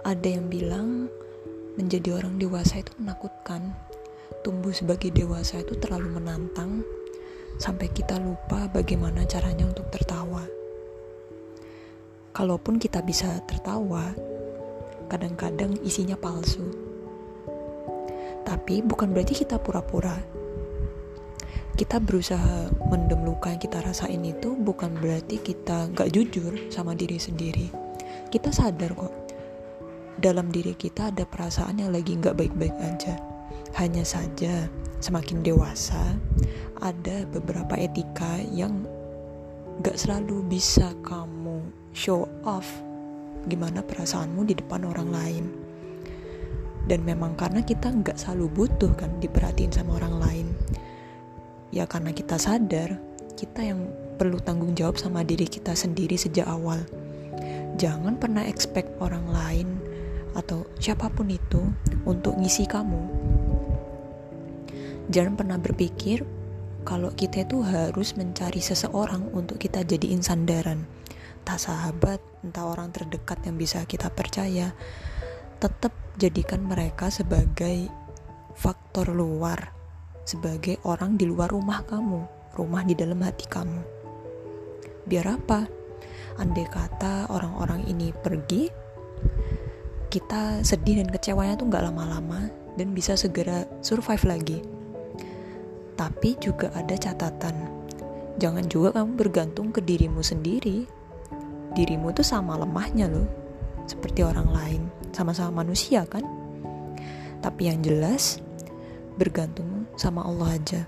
Ada yang bilang menjadi orang dewasa itu menakutkan. Tumbuh sebagai dewasa itu terlalu menantang sampai kita lupa bagaimana caranya untuk tertawa. Kalaupun kita bisa tertawa, kadang-kadang isinya palsu. Tapi bukan berarti kita pura-pura. Kita berusaha mendem luka yang kita rasain itu bukan berarti kita gak jujur sama diri sendiri. Kita sadar kok dalam diri kita ada perasaan yang lagi nggak baik-baik aja. Hanya saja semakin dewasa ada beberapa etika yang nggak selalu bisa kamu show off gimana perasaanmu di depan orang lain. Dan memang karena kita nggak selalu butuh kan diperhatiin sama orang lain. Ya karena kita sadar kita yang perlu tanggung jawab sama diri kita sendiri sejak awal. Jangan pernah expect orang lain atau siapa pun itu untuk ngisi kamu. Jangan pernah berpikir kalau kita itu harus mencari seseorang untuk kita jadiin sandaran. Entah sahabat, entah orang terdekat yang bisa kita percaya. Tetap jadikan mereka sebagai faktor luar, sebagai orang di luar rumah kamu, rumah di dalam hati kamu. Biar apa? Andai kata orang-orang ini pergi, kita sedih dan kecewanya tuh nggak lama-lama dan bisa segera survive lagi. Tapi juga ada catatan, jangan juga kamu bergantung ke dirimu sendiri. Dirimu tuh sama lemahnya loh, seperti orang lain, sama-sama manusia kan. Tapi yang jelas, bergantung sama Allah aja.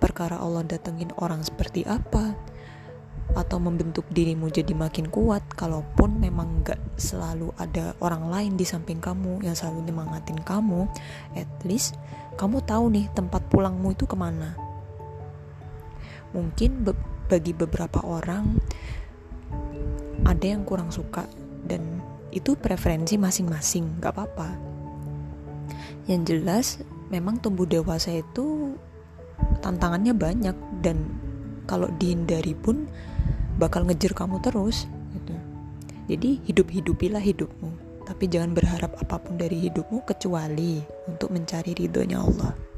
Perkara Allah datengin orang seperti apa, atau membentuk dirimu jadi makin kuat kalaupun memang gak selalu ada orang lain di samping kamu yang selalu nyemangatin kamu at least kamu tahu nih tempat pulangmu itu ke mana. Mungkin be bagi beberapa orang ada yang kurang suka dan itu preferensi masing-masing gak apa-apa. Yang jelas memang tumbuh dewasa itu tantangannya banyak dan kalau dihindari pun bakal ngejar kamu terus gitu. Jadi hidup-hidupilah hidupmu, tapi jangan berharap apa pun dari hidupmu kecuali untuk mencari ridhonya Allah.